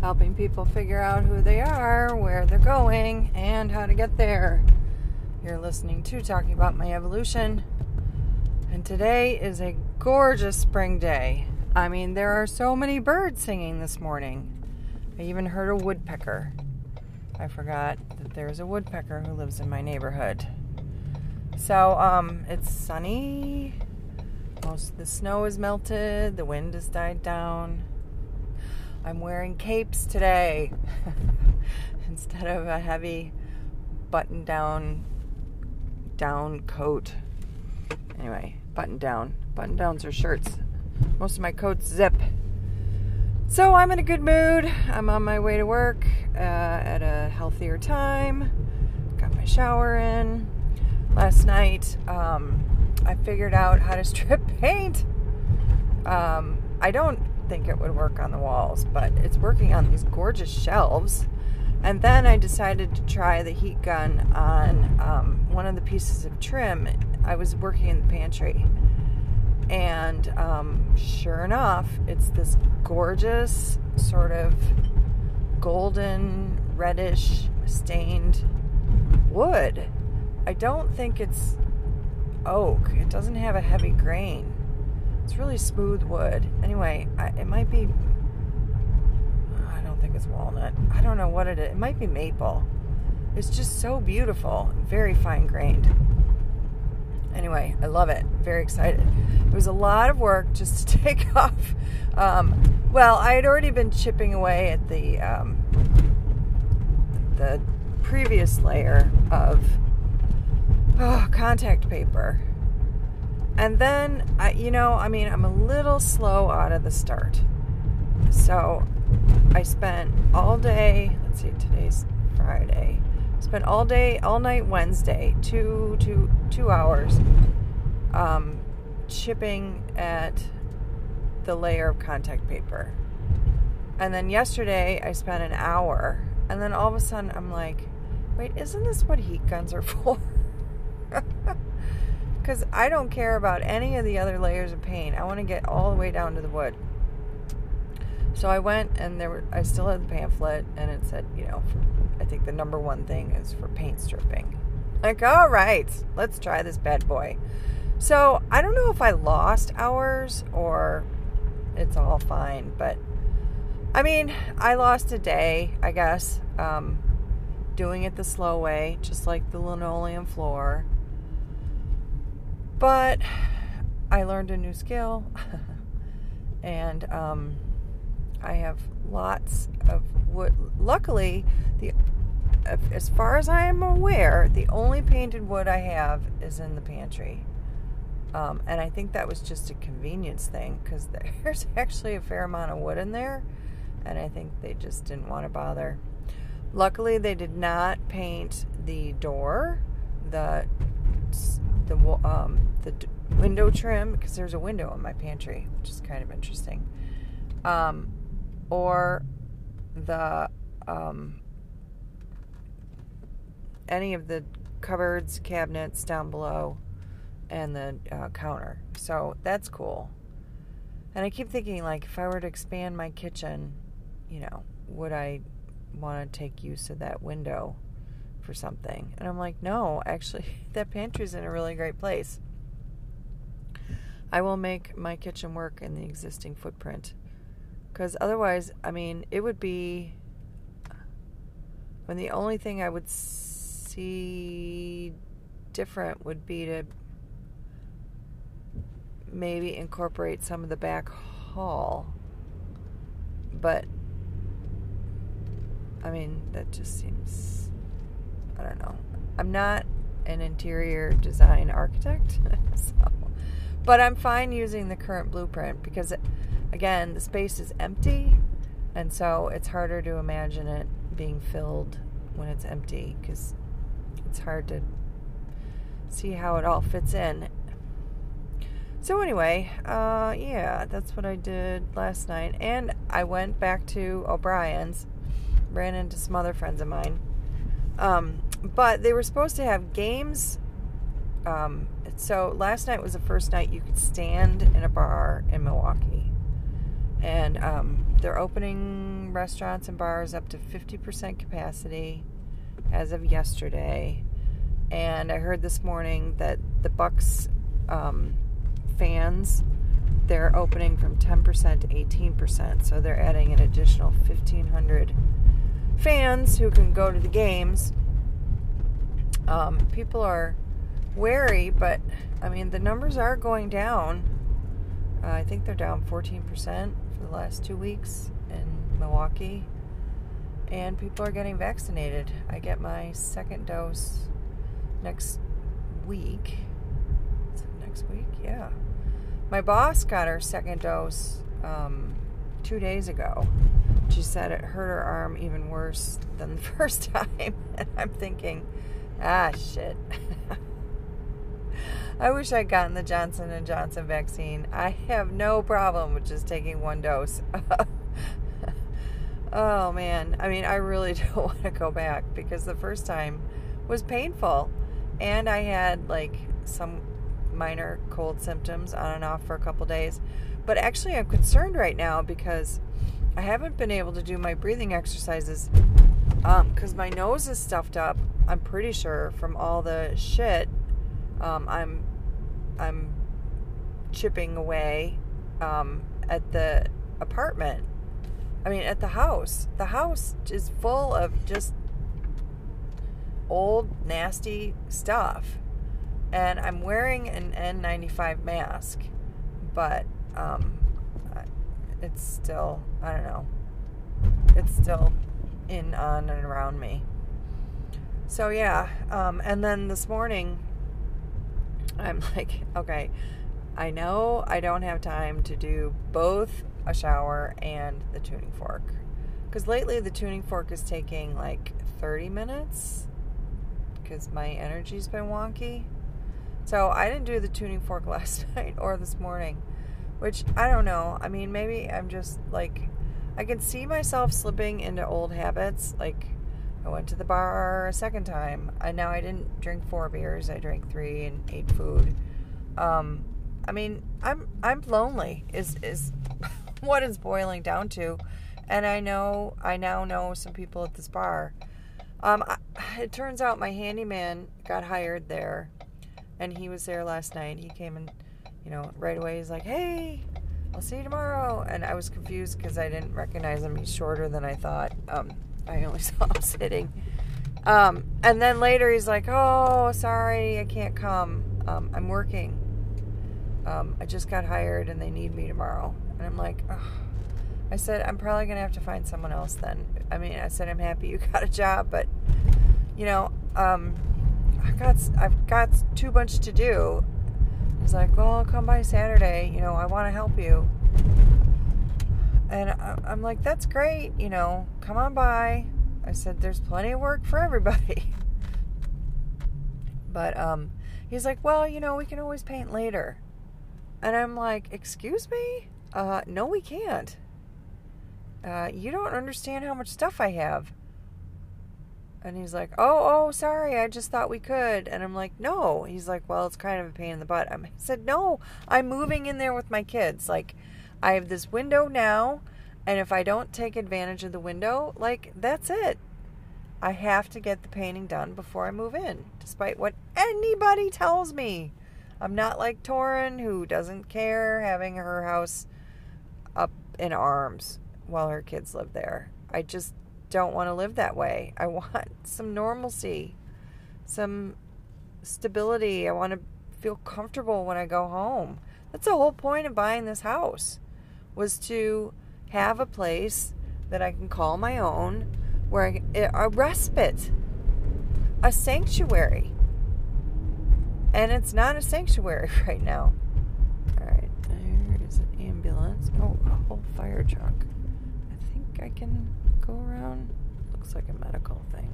helping people figure out who they are, where they're going, and how to get there. You're listening to Talking About My Evolution, and today is a gorgeous spring day. I mean, there are so many birds singing this morning. I even heard a woodpecker. I forgot that there's a woodpecker who lives in my neighborhood. So, um, it's sunny. Most of the snow is melted. The wind has died down. I'm wearing capes today instead of a heavy button down down coat. Anyway, button down. Button downs are shirts. Most of my coats zip. So I'm in a good mood. I'm on my way to work uh, at a healthier time. Got my shower in. Last night, um, I figured out how to strip paint. Um, I don't think it would work on the walls, but it's working on these gorgeous shelves. And then I decided to try the heat gun on um, one of the pieces of trim. I was working in the pantry. And um, sure enough, it's this gorgeous, sort of golden, reddish, stained wood. I don't think it's oak, it doesn't have a heavy grain. It's really smooth wood. Anyway, I, it might be. I don't think it's walnut. I don't know what it is. It might be maple. It's just so beautiful, very fine grained. Anyway, I love it. Very excited. It was a lot of work just to take off. Um, well, I had already been chipping away at the um, the previous layer of oh, contact paper and then, I, you know, I mean, I'm a little slow out of the start. So I spent all day, let's see, today's Friday. Spent all day, all night Wednesday, two, two, two hours, um, chipping at the layer of contact paper. And then yesterday I spent an hour. And then all of a sudden I'm like, wait, isn't this what heat guns are for? Because I don't care about any of the other layers of paint. I want to get all the way down to the wood. So I went and there were I still had the pamphlet and it said, you know, for, I think the number one thing is for paint stripping. Like, all right, let's try this bad boy. So I don't know if I lost hours or it's all fine, but I mean, I lost a day, I guess, um, doing it the slow way, just like the linoleum floor. But I learned a new skill, and um, I have lots of wood. Luckily, the as far as I am aware, the only painted wood I have is in the pantry. Um, and I think that was just a convenience thing because there's actually a fair amount of wood in there, and I think they just didn't want to bother. Luckily, they did not paint the door. The the um, the window trim because there's a window in my pantry, which is kind of interesting. Um, or the um, any of the cupboards, cabinets down below, and the uh, counter. So that's cool. And I keep thinking, like, if I were to expand my kitchen, you know, would I want to take use of that window? For something. And I'm like, no, actually, that pantry's in a really great place. I will make my kitchen work in the existing footprint. Because otherwise, I mean, it would be when the only thing I would see different would be to maybe incorporate some of the back hall. But, I mean, that just seems I don't know. I'm not an interior design architect, so, but I'm fine using the current blueprint because, again, the space is empty, and so it's harder to imagine it being filled when it's empty because it's hard to see how it all fits in. So anyway, uh, yeah, that's what I did last night, and I went back to O'Brien's, ran into some other friends of mine. Um, but they were supposed to have games. Um, so last night was the first night you could stand in a bar in Milwaukee, and um, they're opening restaurants and bars up to 50% capacity as of yesterday. And I heard this morning that the Bucks um, fans they're opening from 10% to 18%. So they're adding an additional 1,500 fans who can go to the games. Um, people are wary, but I mean, the numbers are going down. Uh, I think they're down 14% for the last two weeks in Milwaukee. And people are getting vaccinated. I get my second dose next week. Next week? Yeah. My boss got her second dose um, two days ago. She said it hurt her arm even worse than the first time. And I'm thinking, ah, shit. I wish I'd gotten the Johnson and Johnson vaccine. I have no problem with just taking one dose. oh man, I mean, I really don't want to go back because the first time was painful, and I had like some minor cold symptoms on and off for a couple days. But actually, I'm concerned right now because I haven't been able to do my breathing exercises because um, my nose is stuffed up. I'm pretty sure from all the shit um, I'm I'm chipping away um, at the apartment. I mean, at the house. The house is full of just old, nasty stuff and I'm wearing an N95 mask, but um, it's still I don't know. It's still in on and around me. So yeah, um, and then this morning, I'm like, okay, I know I don't have time to do both a shower and the tuning fork. Because lately the tuning fork is taking like 30 minutes because my energy's been wonky. So I didn't do the tuning fork last night or this morning, which I don't know. I mean, maybe I'm just like, I can see myself slipping into old habits. Like, I went to the bar a second time. I now I didn't drink four beers. I drank three and ate food. Um, I mean, I'm I'm lonely. Is is what it's boiling down to, and I know I now know some people at this bar. Um, I, it turns out my handyman got hired there and he was there last night. He came and, you know, right away he's like, "Hey, I'll see you tomorrow." And I was confused because I didn't recognize him. He's shorter than I thought. Um, I only saw him sitting. Um, and then later he's like, "Oh, sorry, I can't come. Um, I'm working. Um, I just got hired and they need me tomorrow." And I'm like, oh. I said, "I'm probably gonna have to find someone else then." I mean, I said, "I'm happy you got a job, but you know." Um, I got I've got too much to do. He's like, well, I'll come by Saturday. You know, I want to help you. And I, I'm like, that's great. You know, come on by. I said, there's plenty of work for everybody. But um, he's like, well, you know, we can always paint later. And I'm like, excuse me? Uh, no, we can't. Uh, you don't understand how much stuff I have. And he's like, "Oh, oh, sorry. I just thought we could." And I'm like, "No." He's like, "Well, it's kind of a pain in the butt." I said, "No. I'm moving in there with my kids. Like, I have this window now, and if I don't take advantage of the window, like that's it. I have to get the painting done before I move in, despite what anybody tells me. I'm not like Torin who doesn't care having her house up in arms while her kids live there. I just don't want to live that way. I want some normalcy, some stability. I want to feel comfortable when I go home. That's the whole point of buying this house was to have a place that I can call my own, where I, eh, a respite, a sanctuary. And it's not a sanctuary right now. All right, there is an ambulance. Oh, a whole fire truck. I think I can go around? Looks like a medical thing.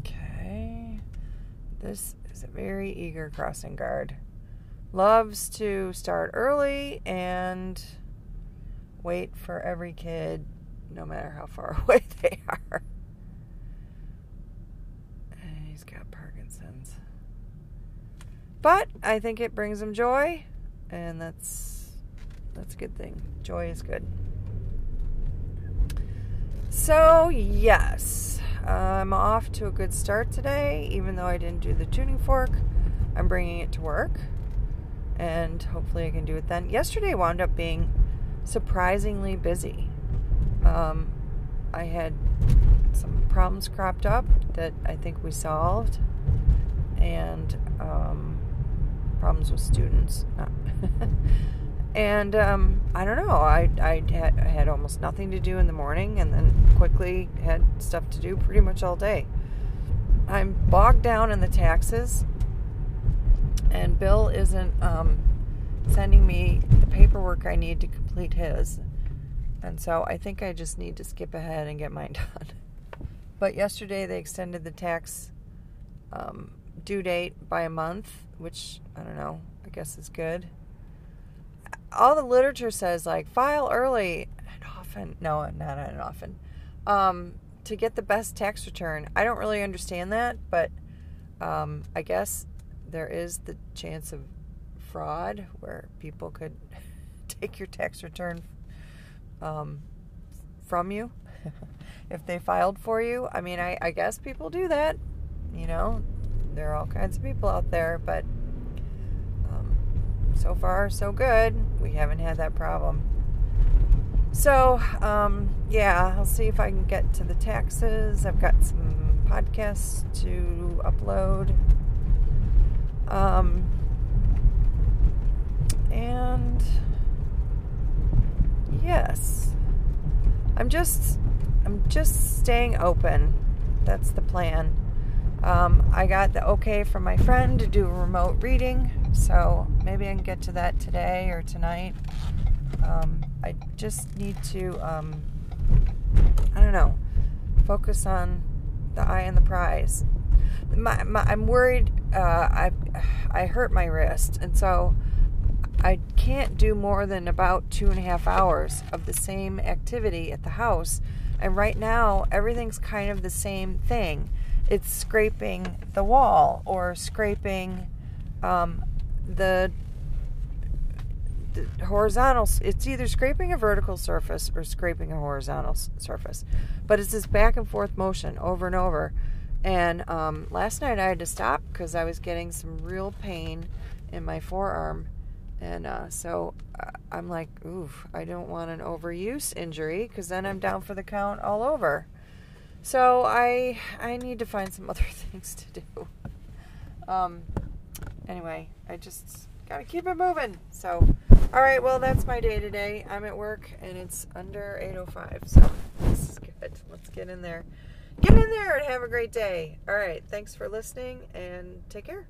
Okay. This is a very eager crossing guard. Loves to start early and wait for every kid, no matter how far away they are. And he's got Parkinson's. But I think it brings him joy and that's that's a good thing. Joy is good. So, yes, I'm off to a good start today, even though I didn't do the tuning fork. I'm bringing it to work, and hopefully, I can do it then. Yesterday wound up being surprisingly busy. Um, I had some problems cropped up that I think we solved, and um, problems with students. and um, I don't know. I, I had, I had almost nothing to do in the morning, and then quickly had stuff to do pretty much all day. I'm bogged down in the taxes, and Bill isn't um, sending me the paperwork I need to complete his. And so I think I just need to skip ahead and get mine done. But yesterday they extended the tax um, due date by a month, which I don't know, I guess is good. All the literature says like file early and often, no, not and often, um, to get the best tax return. I don't really understand that, but um, I guess there is the chance of fraud where people could take your tax return um, from you if they filed for you. I mean, I, I guess people do that. You know, there are all kinds of people out there, but so far, so good. We haven't had that problem. So, um, yeah, I'll see if I can get to the taxes. I've got some podcasts to upload. Um, and yes, I'm just I'm just staying open. That's the plan. Um, I got the okay from my friend to do a remote reading, so maybe I can get to that today or tonight. Um, I just need to, um, I don't know, focus on the eye and the prize. My, my, I'm worried. Uh, I I hurt my wrist, and so I can't do more than about two and a half hours of the same activity at the house. And right now, everything's kind of the same thing it's scraping the wall or scraping um, the, the horizontal. It's either scraping a vertical surface or scraping a horizontal surface, but it's this back and forth motion over and over. And um, last night I had to stop because I was getting some real pain in my forearm. And uh, so uh, I'm like, oof, I don't want an overuse injury because then I'm down for the count all over. So I I need to find some other things to do. Um, anyway, I just gotta keep it moving. So, all right. Well, that's my day today. I'm at work and it's under 8:05. So this is good. Let's get in there. Get in there and have a great day. All right. Thanks for listening and take care.